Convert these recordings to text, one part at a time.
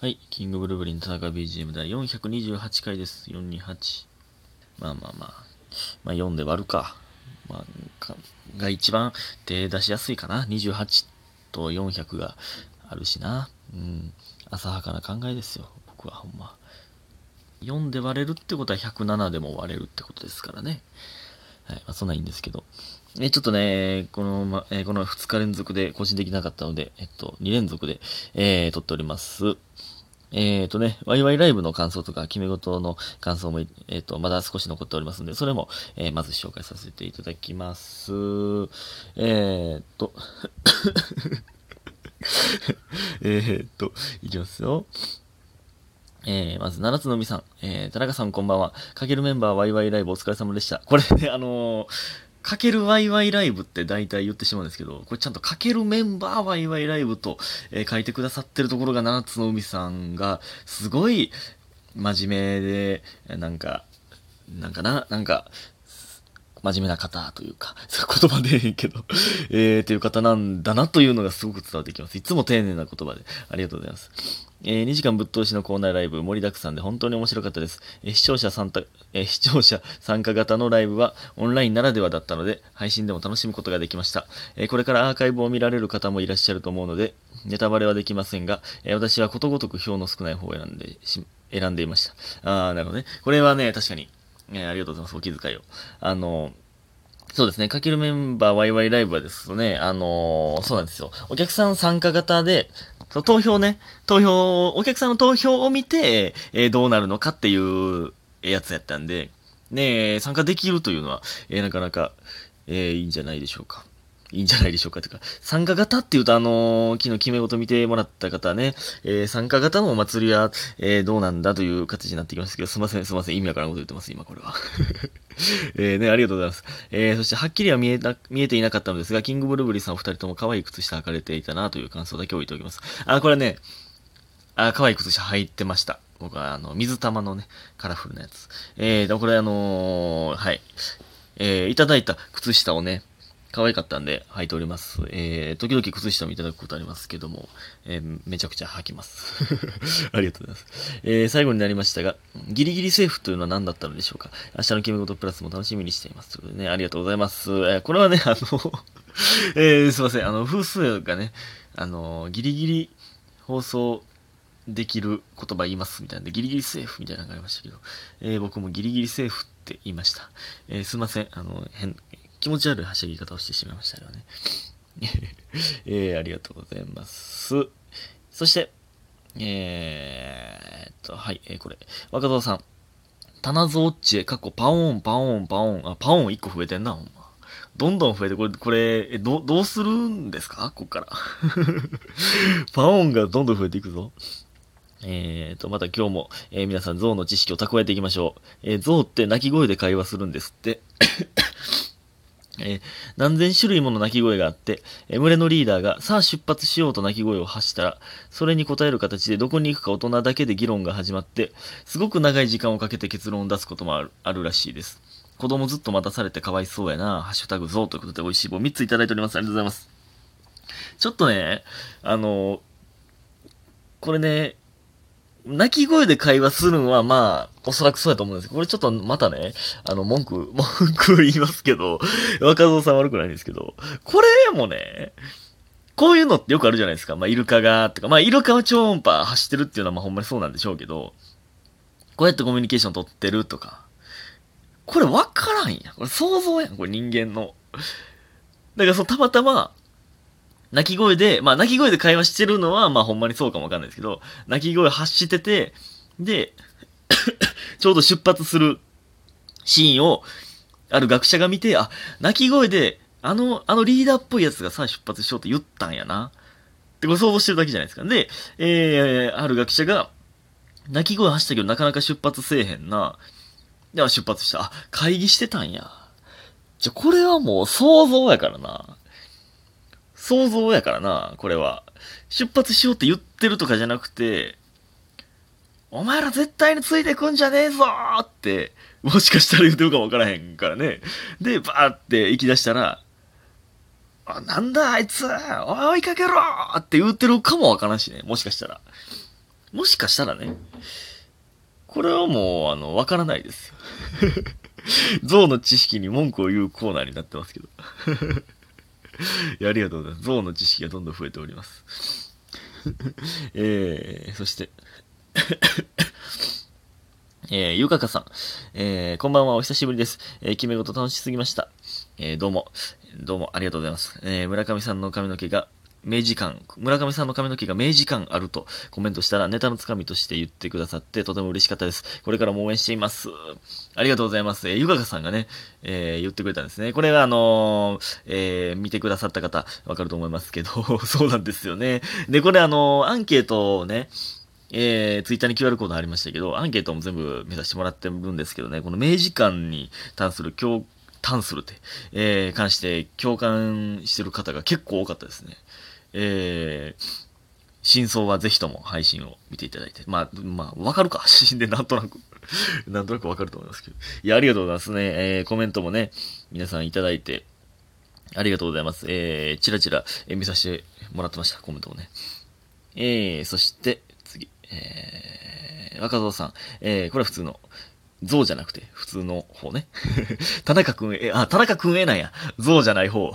はい、キングブルーブリン田中 BGM 第428回です。428。まあまあまあ、まあ4で割るか。まあ、が一番手出しやすいかな。28と400があるしな。うん。浅はかな考えですよ。僕はほんま。4で割れるってことは107でも割れるってことですからね。はい。まあ、そんなんいいんですけど。え、ちょっとね、この、ま、えーこの2日連続で更新できなかったので、えっと、2連続で、えー、撮っております。えーとね、ワイワイライブの感想とか、決め事の感想も、えーと、まだ少し残っておりますので、それも、えーまず紹介させていただきます。えーと、えーと、いきますよ。えー、まず、七つのみさん。えー、田中さんこんばんは。かけるメンバーワイワイライブお疲れ様でした。これね、あのーかけるワイワイライブって大体言ってしまうんですけど、これちゃんとかけるメンバーワイワイライブと、えー書いてくださってるところが七つの海さんが、すごい真面目で、なんか、なんかな、なんか、真面目な方というか、そういう言葉でええけど、えー、という方なんだなというのがすごく伝わってきます。いつも丁寧な言葉で。ありがとうございます。えー2時間ぶっ通しのコーナーライブ盛りだくさんで本当に面白かったです。えー視聴者参加、えー視聴者参加型のライブはオンラインならではだったので、配信でも楽しむことができました。えこれからアーカイブを見られる方もいらっしゃると思うので、ネタバレはできませんが、え私はことごとく票の少ない方を選んでし、選んでいました。あー、なるほどね。これはね、確かに、えーありがとうございます。お気遣いを。あのそうですね。かけるメンバーワイワイライブはですね、あのーそうなんですよ。お客さん参加型で、その投票ね、投票、お客さんの投票を見て、えーどうなるのかっていうやつやったんで、ね参加できるというのは、えーなかなか、えいいんじゃないでしょうか。いいんじゃないでしょうか。とか、参加型っていうと、あのー昨日決め事見てもらった方ね、えー参加型のお祭りは、えーどうなんだという形になってきましたけど、すいません、すいません、意味わからんこと言ってます、今これは。えーね、ありがとうございます。えーそして、はっきりは見えな、見えていなかったのですが、キングブルブリさんお二人とも可愛い靴下履かれていたなという感想だけ置いておきます。あ、これね、あ、可愛い靴下履いてました。僕は、あの、水玉のね、カラフルなやつ。えー、これあのーはい。えーいただいた靴下をね、可愛かったんで履いております。えー、時々靴下もいただくことありますけども、えーめちゃくちゃ履きます。ありがとうございます。えー最後になりましたが、ギリギリセーフというのは何だったのでしょうか明日の決め事プラスも楽しみにしています。ということでね、ありがとうございます。えーこれはね、あの、えーすいません、あの、風数がね、あの、ギリギリ放送できる言葉言いますみたいなんで、ギリギリセーフみたいなのがありましたけど、えー僕もギリギリセーフって言いました。えーすいません、あの、変、気持ち悪いはしゃぎ方をしてしまいましたよね。えーありがとうございます。そして、えーっと、はい、えーこれ、若造さん。棚ゾッチへ、過去パオン、パオン、パオン、あ、パオン1個増えてんな、ほんま。どんどん増えて、これ、これ、え、ど、どうするんですか？こっから。パオンがどんどん増えていくぞ。えーと、また今日も、えー皆さん象の知識を蓄えていきましょう。えー象って鳴き声で会話するんですって。え何千種類もの鳴き声があって、えー群れのリーダーがさあ出発しようと鳴き声を発したら、それに答える形でどこに行くか大人だけで議論が始まって、すごく長い時間をかけて結論を出すこともあるあるらしいです。子供ずっと待たされてかわいそうやな。ハッシュタグゾウということで美味しい棒3ついただいております。ありがとうございます。ちょっとね、あの、これね、鳴き声で会話するのはまあ、おそらくそうやと思うんですけど、これちょっとまたね、あの、文句、文句言いますけど、若造さん悪くないんですけど、これもね、こういうのってよくあるじゃないですか。まあ、イルカが、とか、まあ、イルカは超音波走ってるっていうのはまあ、ほんまにそうなんでしょうけど、こうやってコミュニケーション取ってるとか、これ分からんやん。これ想像やん、これ人間の。だからそう、たまたま、鳴き声で、まあ、鳴き声で会話してるのは、まあ、ほんまにそうかもわかんないですけど、鳴き声発してて、で、ちょうど出発するシーンを、ある学者が見て、あ、鳴き声で、あの、あのリーダーっぽいやつがさ出発しようと言ったんやな。ってこれ想像してるだけじゃないですか。で、えー、ある学者が、鳴き声発したけどなかなか出発せえへんな。では出発した。あ、会議してたんや。じゃ、これはもう想像やからな。想像やからな、これは。出発しようって言ってるとかじゃなくて、お前ら絶対についてくんじゃねえぞって、もしかしたら言ってるかもわからへんからね。で、バーって行き出したら、あ、なんだあいつ追いかけろって言ってるかもわからんしね。もしかしたら。もしかしたらね、これはもう、あの、わからないですよ。象の知識に文句を言うコーナーになってますけど。いや、ありがとうございます。象の知識がどんどん増えております。えー、そしてえー、ゆかかさん。えー、こんばんは、お久しぶりです。えー、決め事楽しすぎました。えー、どうも、どうもありがとうございます。えー、村上さんの髪の毛が明治感、村上さんの髪の毛が明治感あるとコメントしたらネタのつかみとして言ってくださってとても嬉しかったです。これからも応援しています。ありがとうございます。えー、ゆかかさんがね、えー、言ってくれたんですね。これはあのー、えー、見てくださった方わかると思いますけど、そうなんですよね。で、これあの、アンケートをね、えー、ツイッターに QR コードありましたけど、アンケートも全部見させてもらってるんですけどね、この明治感に関する共関するって、えー、関して共感してる方が結構多かったですね。えー、真相はぜひとも配信を見ていただいて。まあ、まあ、わかるか。写真でなんとなく なんとなくわかると思いますけど。いや、ありがとうございますね。えー、コメントもね、皆さんいただいて、ありがとうございます。えー、ちらちら、え、見させてもらってました。コメントをね。えー、そして、次、えー、若造さん。えー、これは普通の、象じゃなくて、普通の方ね。田中くんえ、あ、田中くんえなんや。象じゃない方。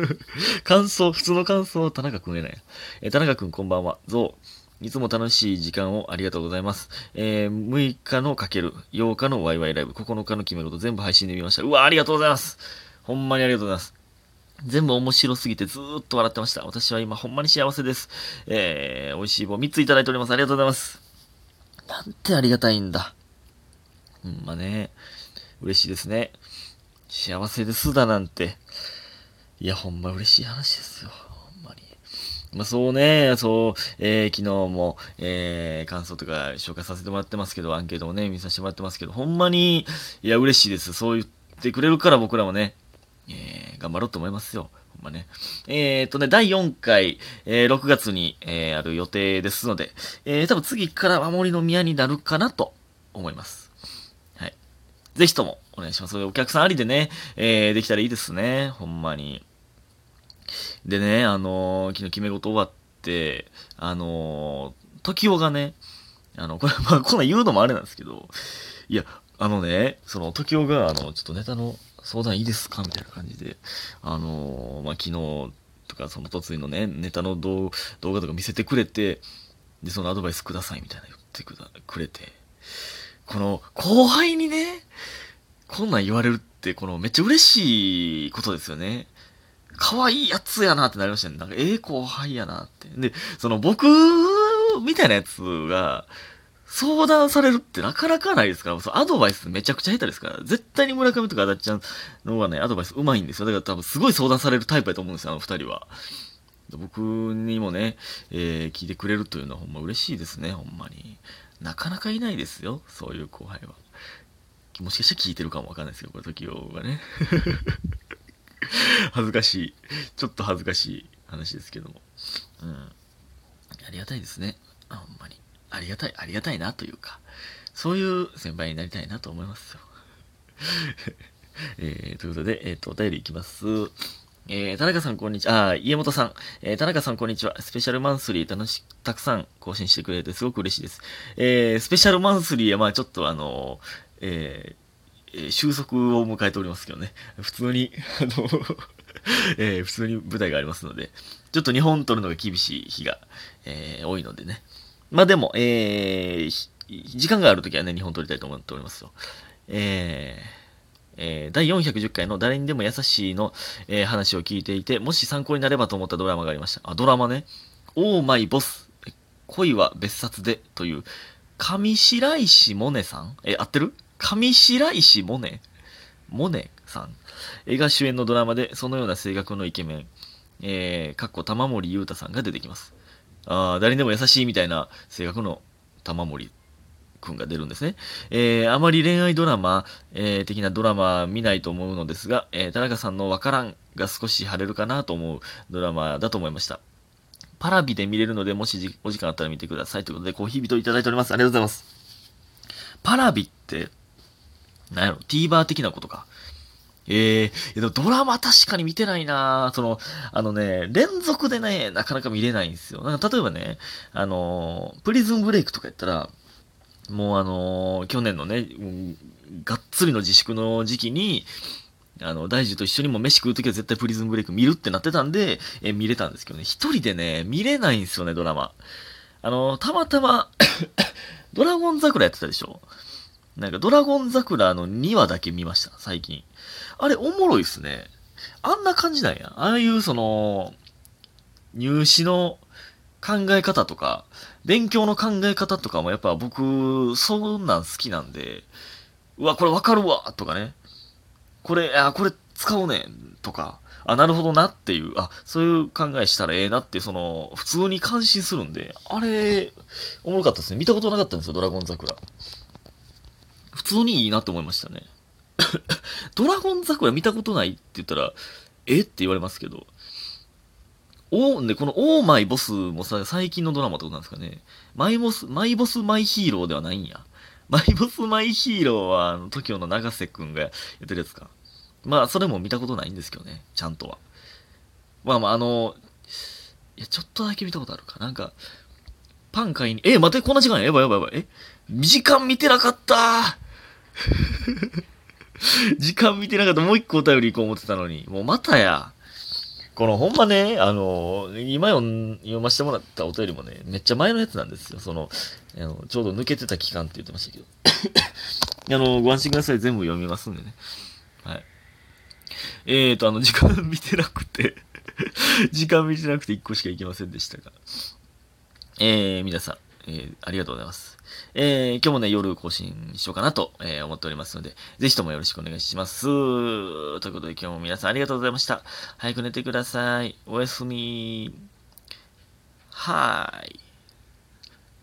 感想、普通の感想、田中くんえなんや。え、田中くんこんばんは。象。いつも楽しい時間をありがとうございます。えー、6日のかける、8日のワイワイライブ、9日の決め事全部配信で見ました。うわ、ありがとうございます。ほんまにありがとうございます。全部面白すぎてずーっと笑ってました。私は今ほんまに幸せです。えー、美味しい棒3ついただいております。ありがとうございます。なんてありがたいんだ。ほんまね、嬉しいですね。幸せですだなんて。いや、ほんま嬉しい話ですよ。ほんまに。まあ、そうね、そう、えー、昨日も、えー、感想とか紹介させてもらってますけど、アンケートもね、見させてもらってますけど、ほんまに、いや、嬉しいです。そう言ってくれるから僕らもね、えー、頑張ろうと思いますよ。ほんまね。えー、っとね、第4回、えー、6月に、えー、ある予定ですので、えー、多分次から守りの宮になるかなと思います。ぜひともお願いします。お客さんありでね、えー、できたらいいですね。ほんまに。でね、あのー、昨日決め事終わって、あのー、時代がね、あの、これ、まあ、こんなん言うのもあれなんですけど、いや、あのね、その、時代が、あの、ちょっとネタの相談いいですかみたいな感じで、あのー、まあ、昨日とか、その、突然のね、ネタの動画とか見せてくれて、で、そのアドバイスくださいみたいな言ってくれて、この後輩にね、こんなん言われるって、このめっちゃ嬉しいことですよね。可愛いやつやなってなりましたね。なんか、ええ後輩やなって。で、その僕みたいなやつが、相談されるってなかなかないですから、そのアドバイスめちゃくちゃ下手ですから、絶対に村上とか足立ちゃんの方がね、アドバイス上手いんですよ。だから多分すごい相談されるタイプやと思うんですよ、あの二人は。僕にもね、えー、聞いてくれるというのはほんま嬉しいですね、ほんまに。なかなかいないですよ、そういう後輩は。もしかしたら聞いてるかもわかんないですけど、これ、時代がね。恥ずかしい。ちょっと恥ずかしい話ですけども。うん。ありがたいですね。あほんまに。ありがたい、ありがたいなというか、そういう先輩になりたいなと思いますよ。えー、ということで、えっ、ー、と、お便りいきます。えー、田中さんこんにちは。あ、家元さん。えー、田中さんこんにちは。スペシャルマンスリー楽し、たくさん更新してくれてすごく嬉しいです。えー、スペシャルマンスリーはまあちょっとあのえー、収束を迎えておりますけどね。普通に、あのえ、普通に舞台がありますので、ちょっと日本撮るのが厳しい日が、え、多いのでね。まあでも、え、時間があるときはね、日本撮りたいと思っておりますよ。えー、えー、第410回の誰にでも優しいの、えー、話を聞いていて、もし参考になればと思ったドラマがありました。あ、ドラマね。オーマイボス、恋は別冊で。という、上白石萌音さん？え、合ってる？上白石萌音？萌音さん。えが主演のドラマで、そのような性格のイケメン、えー、かっこ玉森裕太さんが出てきます。あ誰にでも優しいみたいな性格の玉森。くんが出るんですね。えー、あまり恋愛ドラマ、えー、的なドラマ見ないと思うのですが、えー、田中さんのわからんが少し晴れるかなと思うドラマだと思いました。パラビで見れるので、もしお時間あったら見てください。ということで、コーヒー人いただいております。ありがとうございます。パラビって、なんやろ、TVer 的なことか。ええー、ドラマ確かに見てないなその、あのね、連続でね、なかなか見れないんですよ。なんか例えばね、あのプリズンブレイクとかやったら、もうあの去年のね、うん、がっつりの自粛の時期に、あの、大樹と一緒にも飯食うときは絶対プリズンブレイク見るってなってたんで、え見れたんですけどね、一人でね、見れないんですよね、ドラマ。あの、たまたま ドラゴン桜やってたでしょ？なんかドラゴン桜の2話だけ見ました、最近。あれ、おもろいっすね。あんな感じなんや。ああいうその、入試の考え方とか、勉強の考え方とかもやっぱ僕、そんなん好きなんで、うわ、これわかるわとかね。これ、あ、これ使おうねんとか、あ、なるほどなっていう、あ、そういう考えしたらええなって、その、普通に感心するんで、あれ、おもろかったですね。見たことなかったんですよ、ドラゴン桜。普通にいいなって思いましたね。ドラゴン桜見たことないって言ったら、え？って言われますけど、おで、このオーマイボスもさ、最近のドラマってことなんですかね。マイボス、マイボスマイヒーローではないんや。マイボスマイヒーローは、あの、TOKIO の長瀬くんがやってるやつか。まあ、それも見たことないんですけどね、ちゃんとは。まあまあ、あの、いや、ちょっとだけ見たことあるか。なんか、パン買いに、え、待って、こんな時間ややばいやばいやばい。え、時間見てなかった 時間見てなかった。もう一個お便り行こう思ってたのに。もうまたや。このほんまね、あの、今読ませてもらったお便りもね、めっちゃ前のやつなんですよ。その、あのちょうど抜けてた期間って言ってましたけど。あの、ご安心ください。全部読みますんでね。はい。えーと、あの、時間見てなくて 時間見てなくて1個しか行けませんでしたが。えー、皆さん、えー、ありがとうございます。えー、今日もね、夜更新しようかなと、えー、思っておりますので、ぜひともよろしくお願いします。ということで今日も皆さんありがとうございました。早く寝てください。おやすみ。はーい。